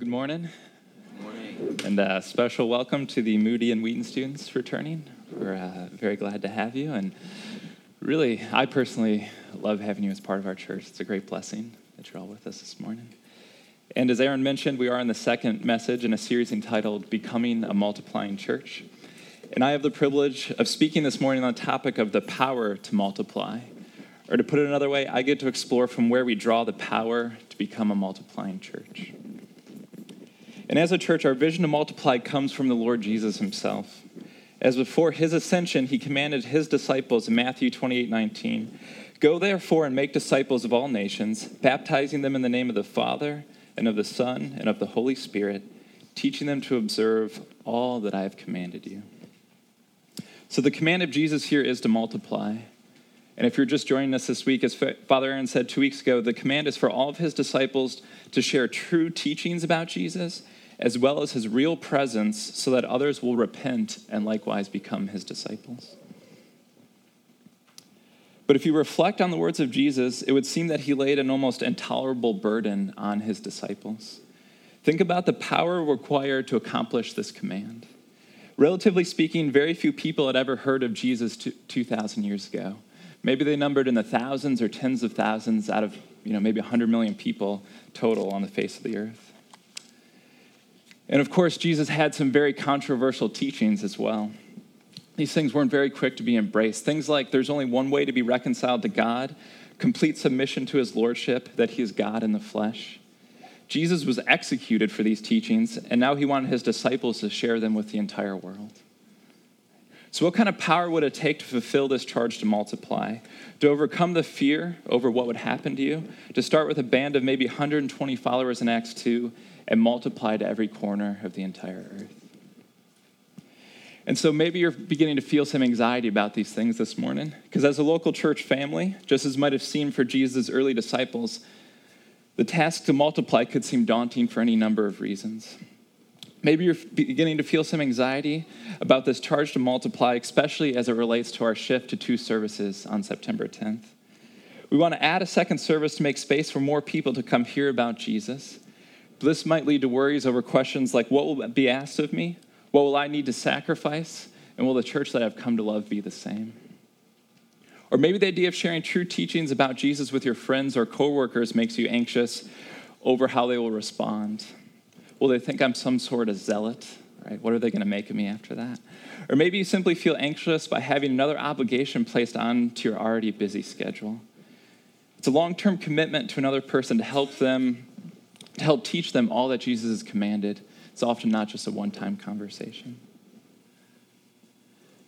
Good morning. Good morning. And a special welcome to the Moody and Wheaton students returning. We're uh, very glad to have you. And really, I personally love having you as part of our church. It's a great blessing that you're all with us this morning. And as Aaron mentioned, we are in the second message in a series entitled Becoming a Multiplying Church. And I have the privilege of speaking this morning on the topic of the power to multiply. Or to put it another way, I get to explore from where we draw the power to become a multiplying church. And as a church, our vision to multiply comes from the Lord Jesus himself. As before his ascension, he commanded his disciples in Matthew 28 19, Go therefore and make disciples of all nations, baptizing them in the name of the Father, and of the Son, and of the Holy Spirit, teaching them to observe all that I have commanded you. So the command of Jesus here is to multiply. And if you're just joining us this week, as Father Aaron said two weeks ago, the command is for all of his disciples to share true teachings about Jesus as well as his real presence, so that others will repent and likewise become his disciples. But if you reflect on the words of Jesus, it would seem that he laid an almost intolerable burden on his disciples. Think about the power required to accomplish this command. Relatively speaking, very few people had ever heard of Jesus 2,000 years ago. Maybe they numbered in the thousands or tens of thousands out of, you know, maybe 100 million people total on the face of the earth. And of course, Jesus had some very controversial teachings as well. These things weren't very quick to be embraced. Things like there's only one way to be reconciled to God, complete submission to his lordship, that he is God in the flesh. Jesus was executed for these teachings, and now he wanted his disciples to share them with the entire world. So, what kind of power would it take to fulfill this charge to multiply? To overcome the fear over what would happen to you? To start with a band of maybe 120 followers in Acts 2 and multiply to every corner of the entire earth. And so maybe you're beginning to feel some anxiety about these things this morning, because as a local church family, just as might have seemed for Jesus' early disciples, the task to multiply could seem daunting for any number of reasons. Maybe you're beginning to feel some anxiety about this charge to multiply, especially as it relates to our shift to two services on September 10th. We want to add a second service to make space for more people to come hear about Jesus. This might lead to worries over questions like what will be asked of me? What will I need to sacrifice? And will the church that I've come to love be the same? Or maybe the idea of sharing true teachings about Jesus with your friends or coworkers makes you anxious over how they will respond. Will they think I'm some sort of zealot? Right? What are they going to make of me after that? Or maybe you simply feel anxious by having another obligation placed onto your already busy schedule. It's a long term commitment to another person to help them to help teach them all that Jesus has commanded. It's often not just a one time conversation.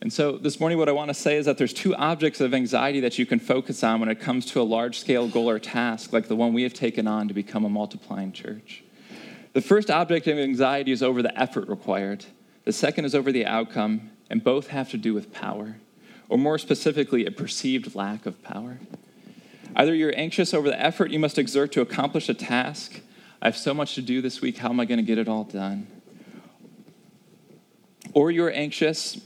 And so this morning, what I want to say is that there's two objects of anxiety that you can focus on when it comes to a large scale goal or task like the one we have taken on to become a multiplying church. The first object of anxiety is over the effort required, the second is over the outcome, and both have to do with power, or more specifically, a perceived lack of power. Either you're anxious over the effort you must exert to accomplish a task, I have so much to do this week. How am I going to get it all done? Or you're anxious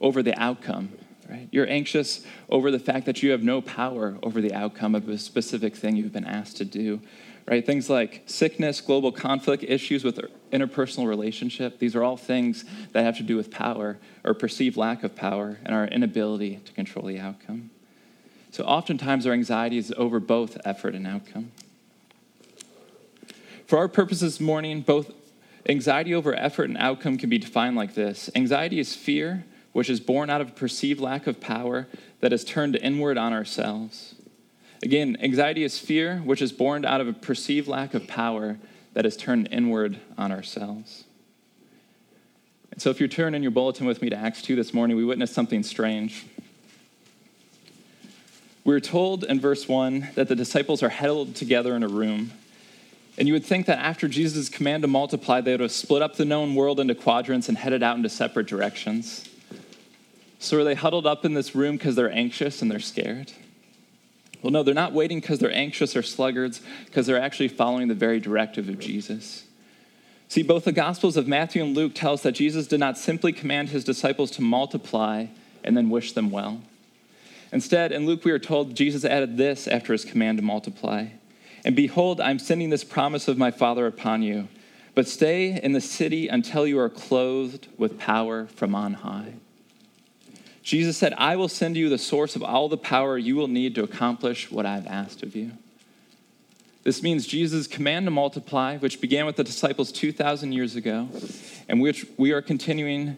over the outcome, right? You're anxious over the fact that you have no power over the outcome of a specific thing you've been asked to do, right? Things like sickness, global conflict, issues with interpersonal relationship. These are all things that have to do with power or perceived lack of power and our inability to control the outcome. So oftentimes our anxiety is over both effort and outcome. For our purposes this morning, both anxiety over effort and outcome can be defined like this anxiety is fear, which is born out of a perceived lack of power that is turned inward on ourselves. Again, anxiety is fear, which is born out of a perceived lack of power that is turned inward on ourselves. And so, if you turn in your bulletin with me to Acts 2 this morning, we witnessed something strange. We are told in verse 1 that the disciples are huddled together in a room. And you would think that after Jesus' command to multiply, they would have split up the known world into quadrants and headed out into separate directions. So are they huddled up in this room because they're anxious and they're scared? Well, no, they're not waiting because they're anxious or sluggards, because they're actually following the very directive of Jesus. See, both the Gospels of Matthew and Luke tell us that Jesus did not simply command his disciples to multiply and then wish them well. Instead, in Luke, we are told Jesus added this after his command to multiply. And behold, I'm sending this promise of my Father upon you. but stay in the city until you are clothed with power from on high. Jesus said, I will send you the source of all the power you will need to accomplish what I've asked of you. This means Jesus' command to multiply, which began with the disciples 2,000 years ago, and which we are continuing,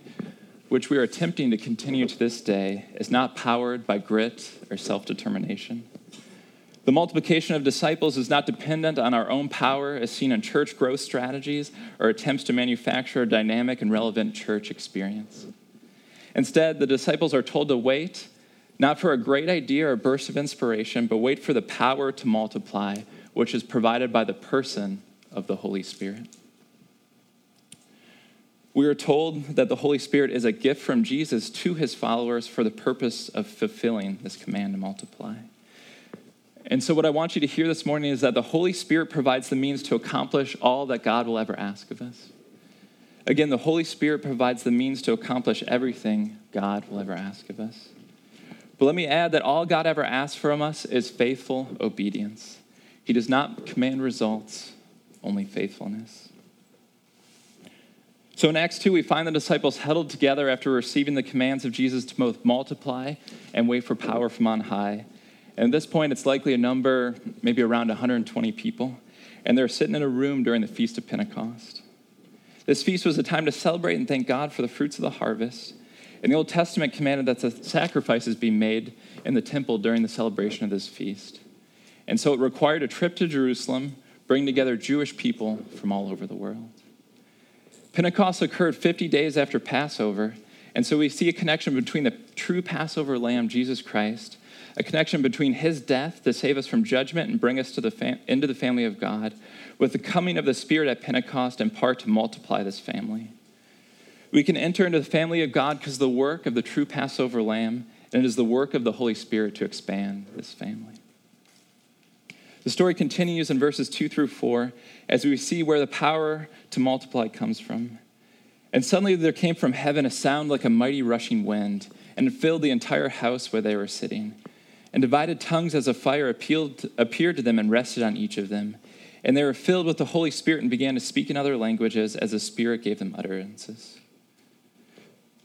which we are attempting to continue to this day, is not powered by grit or self determination. The multiplication of disciples is not dependent on our own power, as seen in church growth strategies or attempts to manufacture a dynamic and relevant church experience. Instead, the disciples are told to wait, not for a great idea or burst of inspiration, but wait for the power to multiply, which is provided by the person of the Holy Spirit. We are told that the Holy Spirit is a gift from Jesus to his followers for the purpose of fulfilling this command to multiply. And so, what I want you to hear this morning is that the Holy Spirit provides the means to accomplish all that God will ever ask of us. Again, the Holy Spirit provides the means to accomplish everything God will ever ask of us. But let me add that all God ever asks from us is faithful obedience. He does not command results, only faithfulness. So in Acts 2, we find the disciples huddled together after receiving the commands of Jesus to both multiply and wait for power from on high. And at this point, it's likely a number, maybe around 120 people. And they're sitting in a room during the Feast of Pentecost. This feast was a time to celebrate and thank God for the fruits of the harvest. And the Old Testament commanded that sacrifices be made in the temple during the celebration of this feast. And so it required a trip to Jerusalem, bring together Jewish people from all over the world. Pentecost occurred 50 days after Passover, and so we see a connection between the true Passover lamb, Jesus Christ, a connection between his death to save us from judgment and bring us to the fam- into the family of God, with the coming of the Spirit at Pentecost in part to multiply this family. We can enter into the family of God because the work of the true Passover lamb, and it is the work of the Holy Spirit to expand this family. The story continues in verses 2 through 4 as we see where the power to multiply comes from. And suddenly there came from heaven a sound like a mighty rushing wind, and it filled the entire house where they were sitting and divided tongues as a fire appealed, appeared to them and rested on each of them. And they were filled with the Holy Spirit and began to speak in other languages as the Spirit gave them utterances.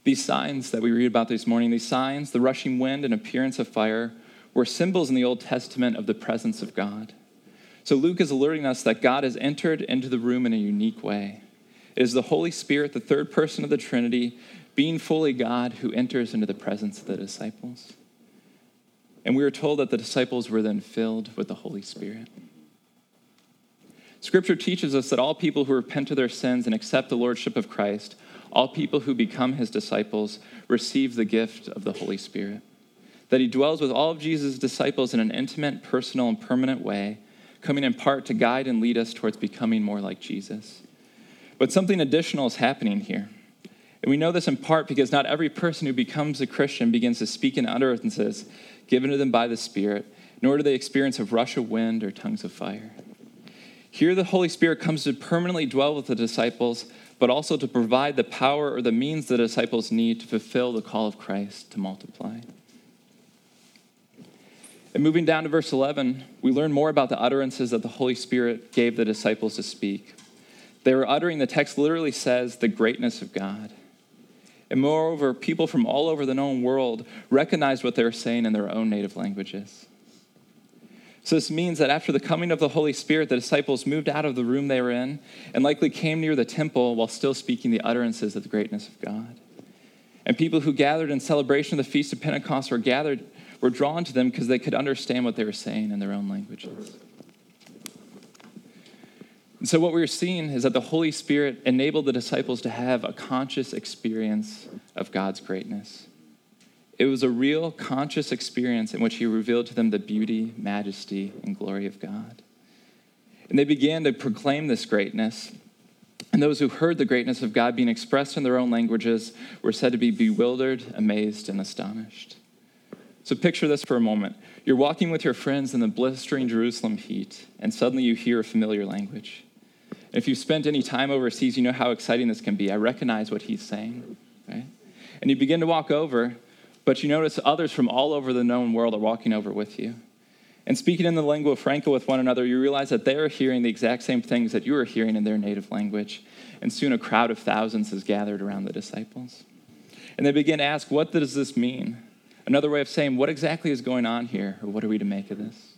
These signs that we read about this morning, these signs, the rushing wind and appearance of fire, were symbols in the Old Testament of the presence of God. So Luke is alerting us that God has entered into the room in a unique way. It is the Holy Spirit, the third person of the Trinity, being fully God, who enters into the presence of the disciples. And we are told that the disciples were then filled with the Holy Spirit. Scripture teaches us that all people who repent of their sins and accept the Lordship of Christ, all people who become his disciples, receive the gift of the Holy Spirit. That he dwells with all of Jesus' disciples in an intimate, personal, and permanent way, coming in part to guide and lead us towards becoming more like Jesus. But something additional is happening here. And we know this in part because not every person who becomes a Christian begins to speak in utterances given to them by the Spirit, nor do they experience a rush of wind or tongues of fire. Here, the Holy Spirit comes to permanently dwell with the disciples, but also to provide the power or the means the disciples need to fulfill the call of Christ to multiply. And moving down to verse 11, we learn more about the utterances that the Holy Spirit gave the disciples to speak. They were uttering, the text literally says, the greatness of God. And moreover, people from all over the known world recognized what they were saying in their own native languages. So, this means that after the coming of the Holy Spirit, the disciples moved out of the room they were in and likely came near the temple while still speaking the utterances of the greatness of God. And people who gathered in celebration of the Feast of Pentecost were gathered, were drawn to them because they could understand what they were saying in their own languages. And so, what we are seeing is that the Holy Spirit enabled the disciples to have a conscious experience of God's greatness. It was a real, conscious experience in which He revealed to them the beauty, majesty, and glory of God. And they began to proclaim this greatness. And those who heard the greatness of God being expressed in their own languages were said to be bewildered, amazed, and astonished. So, picture this for a moment. You're walking with your friends in the blistering Jerusalem heat, and suddenly you hear a familiar language. If you've spent any time overseas, you know how exciting this can be. I recognize what he's saying, right? And you begin to walk over, but you notice others from all over the known world are walking over with you. And speaking in the lingua franca with one another, you realize that they are hearing the exact same things that you are hearing in their native language. And soon a crowd of thousands is gathered around the disciples. And they begin to ask, What does this mean? Another way of saying, What exactly is going on here? Or what are we to make of this?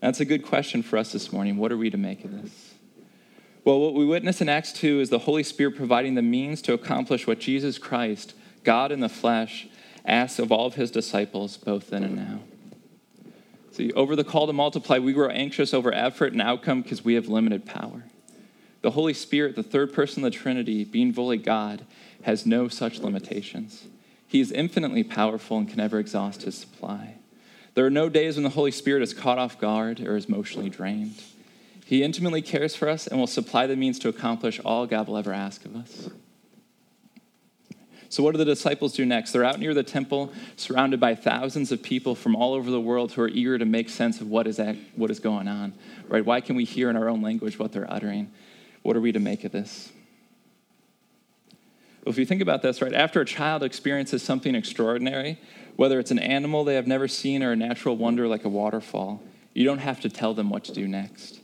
That's a good question for us this morning. What are we to make of this? Well, what we witness in Acts 2 is the Holy Spirit providing the means to accomplish what Jesus Christ, God in the flesh, asks of all of his disciples, both then and now. See, over the call to multiply, we grow anxious over effort and outcome because we have limited power. The Holy Spirit, the third person of the Trinity, being fully God, has no such limitations. He is infinitely powerful and can never exhaust his supply. There are no days when the Holy Spirit is caught off guard or is emotionally drained. He intimately cares for us and will supply the means to accomplish all God will ever ask of us. So, what do the disciples do next? They're out near the temple, surrounded by thousands of people from all over the world who are eager to make sense of what is, what is going on. Right? Why can we hear in our own language what they're uttering? What are we to make of this? Well, if you think about this, right, after a child experiences something extraordinary, whether it's an animal they have never seen or a natural wonder like a waterfall, you don't have to tell them what to do next.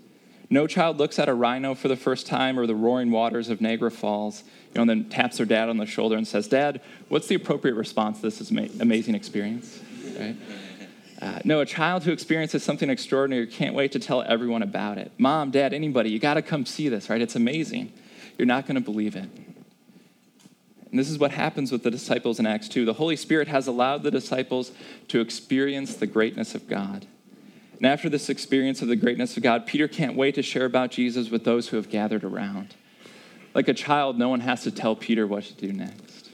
No child looks at a rhino for the first time or the roaring waters of Niagara Falls, you know, and then taps their dad on the shoulder and says, Dad, what's the appropriate response to this amazing experience? Right? Uh, no, a child who experiences something extraordinary can't wait to tell everyone about it. Mom, dad, anybody, you got to come see this, right? It's amazing. You're not going to believe it. And this is what happens with the disciples in Acts 2. The Holy Spirit has allowed the disciples to experience the greatness of God. And after this experience of the greatness of God, Peter can't wait to share about Jesus with those who have gathered around. Like a child, no one has to tell Peter what to do next.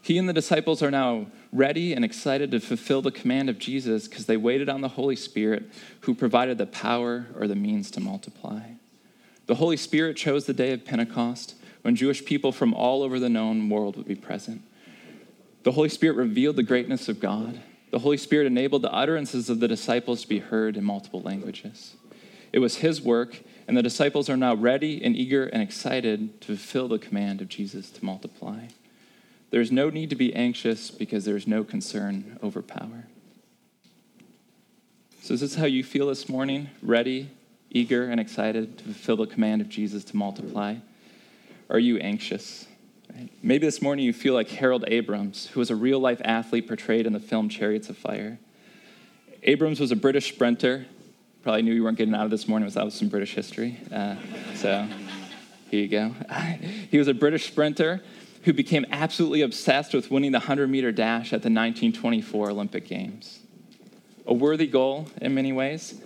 He and the disciples are now ready and excited to fulfill the command of Jesus because they waited on the Holy Spirit who provided the power or the means to multiply. The Holy Spirit chose the day of Pentecost when Jewish people from all over the known world would be present. The Holy Spirit revealed the greatness of God the Holy Spirit enabled the utterances of the disciples to be heard in multiple languages. It was his work, and the disciples are now ready and eager and excited to fulfill the command of Jesus to multiply. There's no need to be anxious because there's no concern over power. So, is this how you feel this morning? Ready, eager, and excited to fulfill the command of Jesus to multiply? Are you anxious? Maybe this morning you feel like Harold Abrahams, who was a real life athlete portrayed in the film Chariots of Fire. Abrams was a British sprinter. Probably knew you weren't getting out of this morning without some British history. Uh, so here you go. he was a British sprinter who became absolutely obsessed with winning the 100 meter dash at the 1924 Olympic Games. A worthy goal in many ways,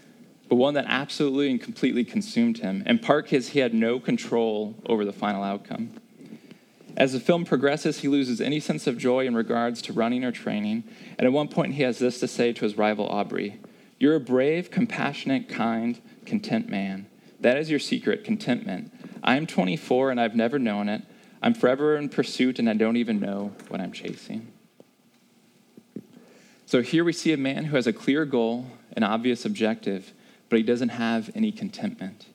but one that absolutely and completely consumed him, in part because he had no control over the final outcome. As the film progresses, he loses any sense of joy in regards to running or training. And at one point, he has this to say to his rival Aubrey You're a brave, compassionate, kind, content man. That is your secret, contentment. I am 24 and I've never known it. I'm forever in pursuit and I don't even know what I'm chasing. So here we see a man who has a clear goal, an obvious objective, but he doesn't have any contentment.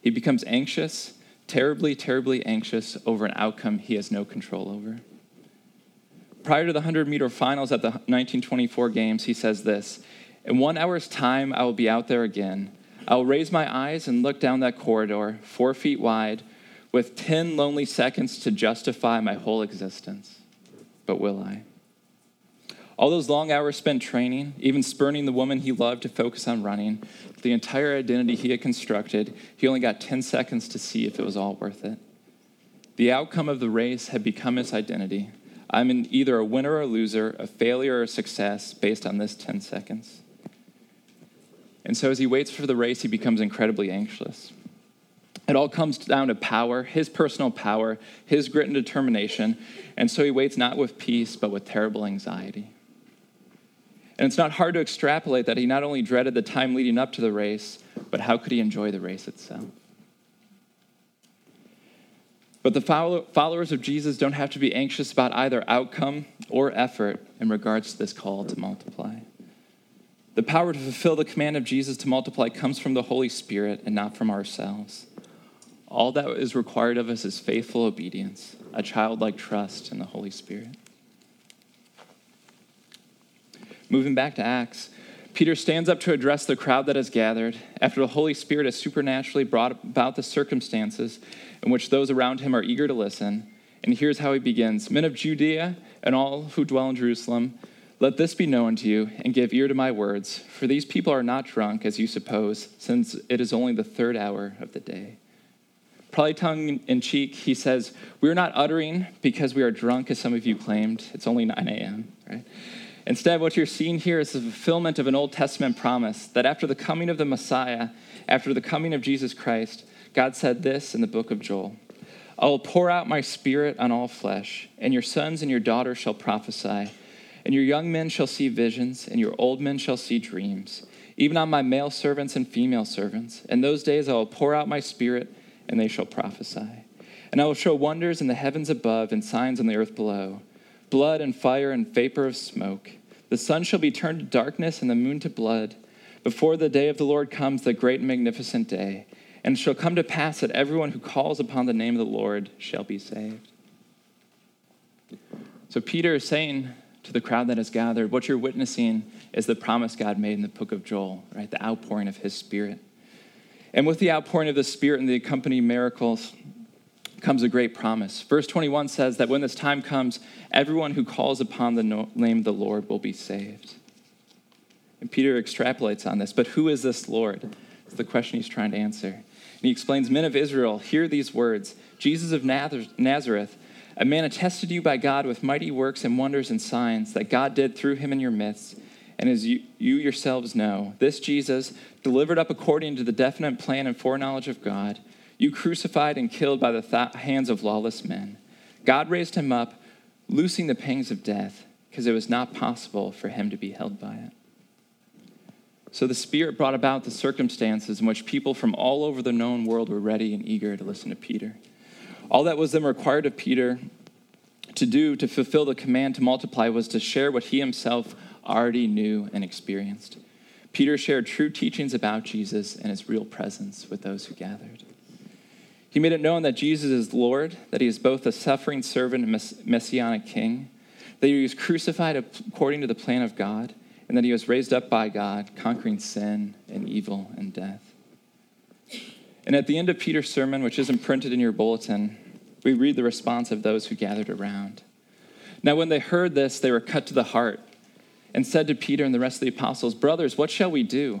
He becomes anxious terribly, terribly anxious over an outcome he has no control over. Prior to the 100 meter finals at the 1924 games, he says this In one hour's time, I will be out there again. I will raise my eyes and look down that corridor, four feet wide, with 10 lonely seconds to justify my whole existence. But will I? All those long hours spent training, even spurning the woman he loved to focus on running, the entire identity he had constructed, he only got 10 seconds to see if it was all worth it. The outcome of the race had become his identity. I'm either a winner or a loser, a failure or a success based on this 10 seconds. And so as he waits for the race, he becomes incredibly anxious. It all comes down to power, his personal power, his grit and determination. And so he waits not with peace, but with terrible anxiety. And it's not hard to extrapolate that he not only dreaded the time leading up to the race, but how could he enjoy the race itself? But the followers of Jesus don't have to be anxious about either outcome or effort in regards to this call to multiply. The power to fulfill the command of Jesus to multiply comes from the Holy Spirit and not from ourselves. All that is required of us is faithful obedience, a childlike trust in the Holy Spirit. Moving back to Acts, Peter stands up to address the crowd that has gathered after the Holy Spirit has supernaturally brought about the circumstances in which those around him are eager to listen. And here's how he begins Men of Judea and all who dwell in Jerusalem, let this be known to you, and give ear to my words, for these people are not drunk, as you suppose, since it is only the third hour of the day. Probably tongue in cheek, he says, We are not uttering because we are drunk, as some of you claimed. It's only 9 a.m., right? Instead, what you're seeing here is the fulfillment of an Old Testament promise that after the coming of the Messiah, after the coming of Jesus Christ, God said this in the book of Joel I will pour out my spirit on all flesh, and your sons and your daughters shall prophesy. And your young men shall see visions, and your old men shall see dreams, even on my male servants and female servants. In those days I will pour out my spirit, and they shall prophesy. And I will show wonders in the heavens above and signs on the earth below blood and fire and vapor of smoke. The sun shall be turned to darkness and the moon to blood before the day of the Lord comes, the great and magnificent day. And it shall come to pass that everyone who calls upon the name of the Lord shall be saved. So Peter is saying to the crowd that has gathered. What you're witnessing is the promise God made in the book of Joel, right? The outpouring of his spirit. And with the outpouring of the spirit and the accompanying miracles comes a great promise. Verse 21 says that when this time comes, everyone who calls upon the name of the Lord will be saved. And Peter extrapolates on this. But who is this Lord? It's the question he's trying to answer. And he explains Men of Israel, hear these words Jesus of Nazareth a man attested to you by God with mighty works and wonders and signs that God did through him in your midst. And as you, you yourselves know, this Jesus, delivered up according to the definite plan and foreknowledge of God, you crucified and killed by the th- hands of lawless men. God raised him up, loosing the pangs of death, because it was not possible for him to be held by it. So the Spirit brought about the circumstances in which people from all over the known world were ready and eager to listen to Peter. All that was then required of Peter to do to fulfill the command to multiply was to share what he himself already knew and experienced. Peter shared true teachings about Jesus and his real presence with those who gathered. He made it known that Jesus is Lord, that he is both a suffering servant and messianic king, that he was crucified according to the plan of God, and that he was raised up by God, conquering sin and evil and death. And at the end of Peter's sermon, which isn't printed in your bulletin, we read the response of those who gathered around. Now, when they heard this, they were cut to the heart and said to Peter and the rest of the apostles, Brothers, what shall we do?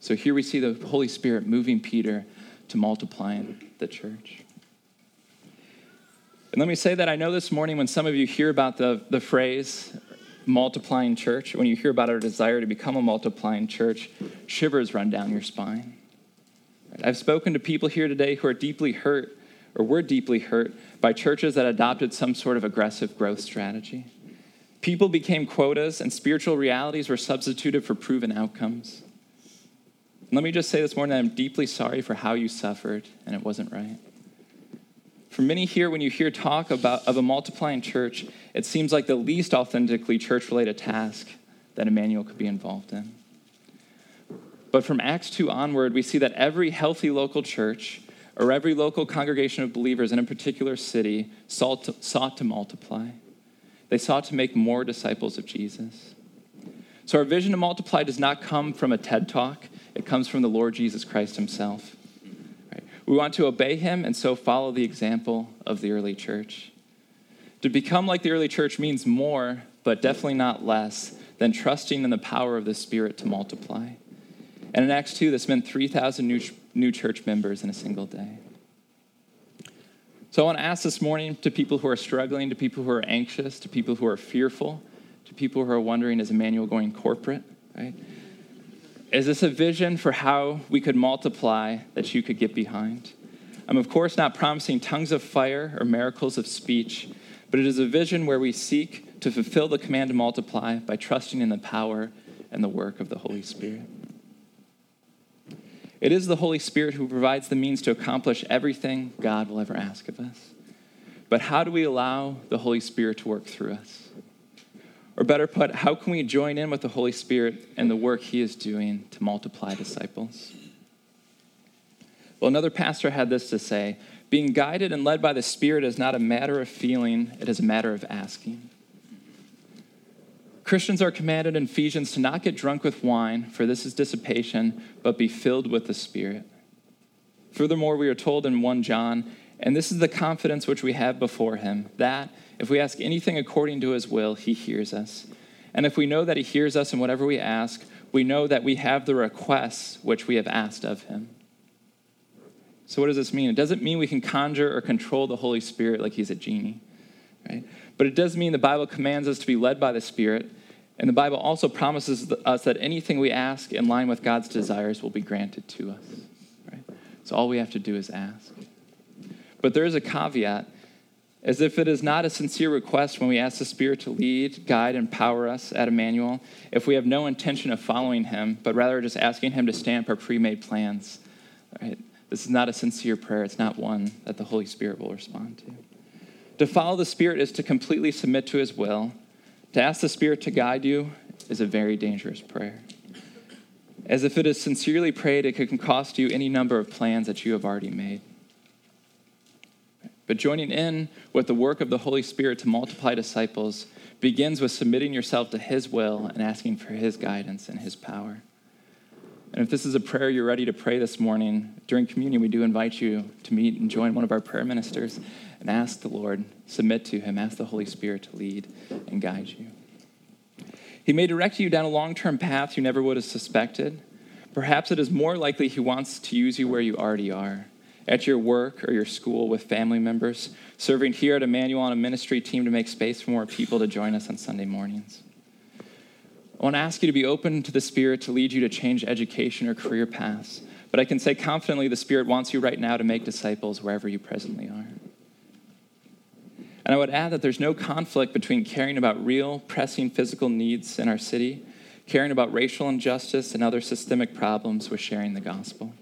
So here we see the Holy Spirit moving Peter to multiplying the church. And let me say that I know this morning when some of you hear about the, the phrase multiplying church, when you hear about our desire to become a multiplying church, shivers run down your spine. I've spoken to people here today who are deeply hurt or were deeply hurt by churches that adopted some sort of aggressive growth strategy. People became quotas, and spiritual realities were substituted for proven outcomes. Let me just say this morning that I'm deeply sorry for how you suffered, and it wasn't right. For many here, when you hear talk about, of a multiplying church, it seems like the least authentically church related task that Immanuel could be involved in. But from Acts 2 onward, we see that every healthy local church or every local congregation of believers in a particular city sought to, sought to multiply. They sought to make more disciples of Jesus. So, our vision to multiply does not come from a TED talk, it comes from the Lord Jesus Christ himself. Right? We want to obey him and so follow the example of the early church. To become like the early church means more, but definitely not less, than trusting in the power of the Spirit to multiply. And in Acts 2, this meant 3,000 new, new church members in a single day. So I want to ask this morning to people who are struggling, to people who are anxious, to people who are fearful, to people who are wondering, is Immanuel going corporate, right? Is this a vision for how we could multiply that you could get behind? I'm, of course, not promising tongues of fire or miracles of speech, but it is a vision where we seek to fulfill the command to multiply by trusting in the power and the work of the Holy Spirit. It is the Holy Spirit who provides the means to accomplish everything God will ever ask of us. But how do we allow the Holy Spirit to work through us? Or better put, how can we join in with the Holy Spirit and the work he is doing to multiply disciples? Well, another pastor had this to say being guided and led by the Spirit is not a matter of feeling, it is a matter of asking. Christians are commanded in Ephesians to not get drunk with wine, for this is dissipation, but be filled with the Spirit. Furthermore, we are told in 1 John, and this is the confidence which we have before him, that if we ask anything according to his will, he hears us. And if we know that he hears us in whatever we ask, we know that we have the requests which we have asked of him. So, what does this mean? It doesn't mean we can conjure or control the Holy Spirit like he's a genie, right? But it does mean the Bible commands us to be led by the Spirit. And the Bible also promises us that anything we ask in line with God's desires will be granted to us, right? So, all we have to do is ask. But there is a caveat, as if it is not a sincere request when we ask the Spirit to lead, guide, and empower us at Immanuel, if we have no intention of following Him, but rather just asking Him to stamp our pre made plans, right? This is not a sincere prayer. It's not one that the Holy Spirit will respond to. To follow the Spirit is to completely submit to His will. To ask the Spirit to guide you is a very dangerous prayer. As if it is sincerely prayed, it can cost you any number of plans that you have already made. But joining in with the work of the Holy Spirit to multiply disciples begins with submitting yourself to His will and asking for His guidance and His power. And if this is a prayer you're ready to pray this morning, during communion, we do invite you to meet and join one of our prayer ministers and ask the Lord, submit to Him, ask the Holy Spirit to lead and guide you. He may direct you down a long term path you never would have suspected. Perhaps it is more likely He wants to use you where you already are at your work or your school with family members, serving here at Immanuel on a ministry team to make space for more people to join us on Sunday mornings. I want to ask you to be open to the Spirit to lead you to change education or career paths. But I can say confidently the Spirit wants you right now to make disciples wherever you presently are. And I would add that there's no conflict between caring about real, pressing physical needs in our city, caring about racial injustice and other systemic problems with sharing the gospel.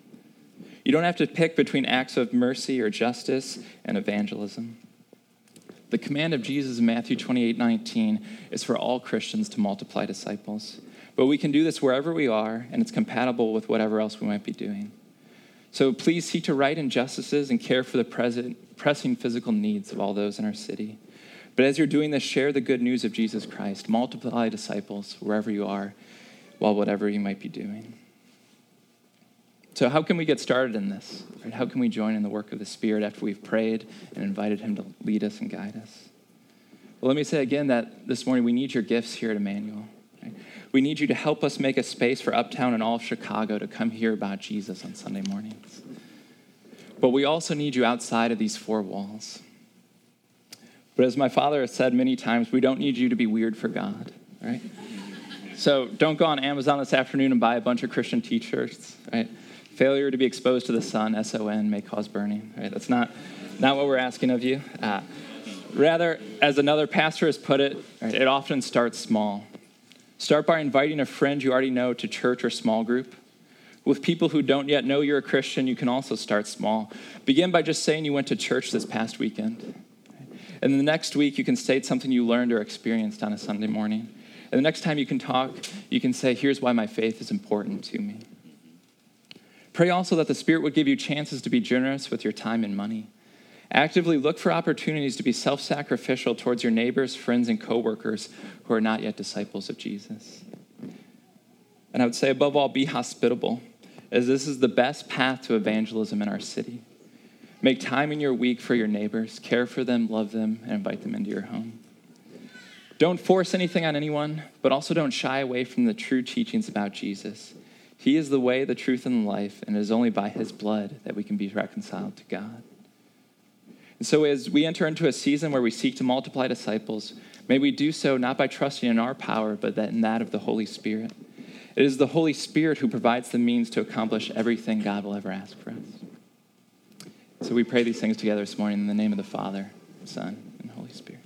You don't have to pick between acts of mercy or justice and evangelism. The command of Jesus in Matthew 28 19 is for all Christians to multiply disciples. But we can do this wherever we are, and it's compatible with whatever else we might be doing. So please seek to right injustices and care for the present, pressing physical needs of all those in our city. But as you're doing this, share the good news of Jesus Christ. Multiply disciples wherever you are, while whatever you might be doing. So, how can we get started in this? Right? How can we join in the work of the Spirit after we've prayed and invited Him to lead us and guide us? Well, let me say again that this morning we need your gifts here at Immanuel. Right? We need you to help us make a space for Uptown and all of Chicago to come hear about Jesus on Sunday mornings. But we also need you outside of these four walls. But as my father has said many times, we don't need you to be weird for God, right? So don't go on Amazon this afternoon and buy a bunch of Christian t shirts, right? Failure to be exposed to the sun, S O N, may cause burning. Right? That's not, not what we're asking of you. Uh, rather, as another pastor has put it, right, it often starts small. Start by inviting a friend you already know to church or small group. With people who don't yet know you're a Christian, you can also start small. Begin by just saying you went to church this past weekend. And the next week, you can state something you learned or experienced on a Sunday morning. And the next time you can talk, you can say, Here's why my faith is important to me. Pray also that the Spirit would give you chances to be generous with your time and money. Actively look for opportunities to be self sacrificial towards your neighbors, friends, and coworkers who are not yet disciples of Jesus. And I would say, above all, be hospitable, as this is the best path to evangelism in our city. Make time in your week for your neighbors, care for them, love them, and invite them into your home. Don't force anything on anyone, but also don't shy away from the true teachings about Jesus. He is the way, the truth, and the life, and it is only by his blood that we can be reconciled to God. And so, as we enter into a season where we seek to multiply disciples, may we do so not by trusting in our power, but in that of the Holy Spirit. It is the Holy Spirit who provides the means to accomplish everything God will ever ask for us. So we pray these things together this morning in the name of the Father, Son, and Holy Spirit.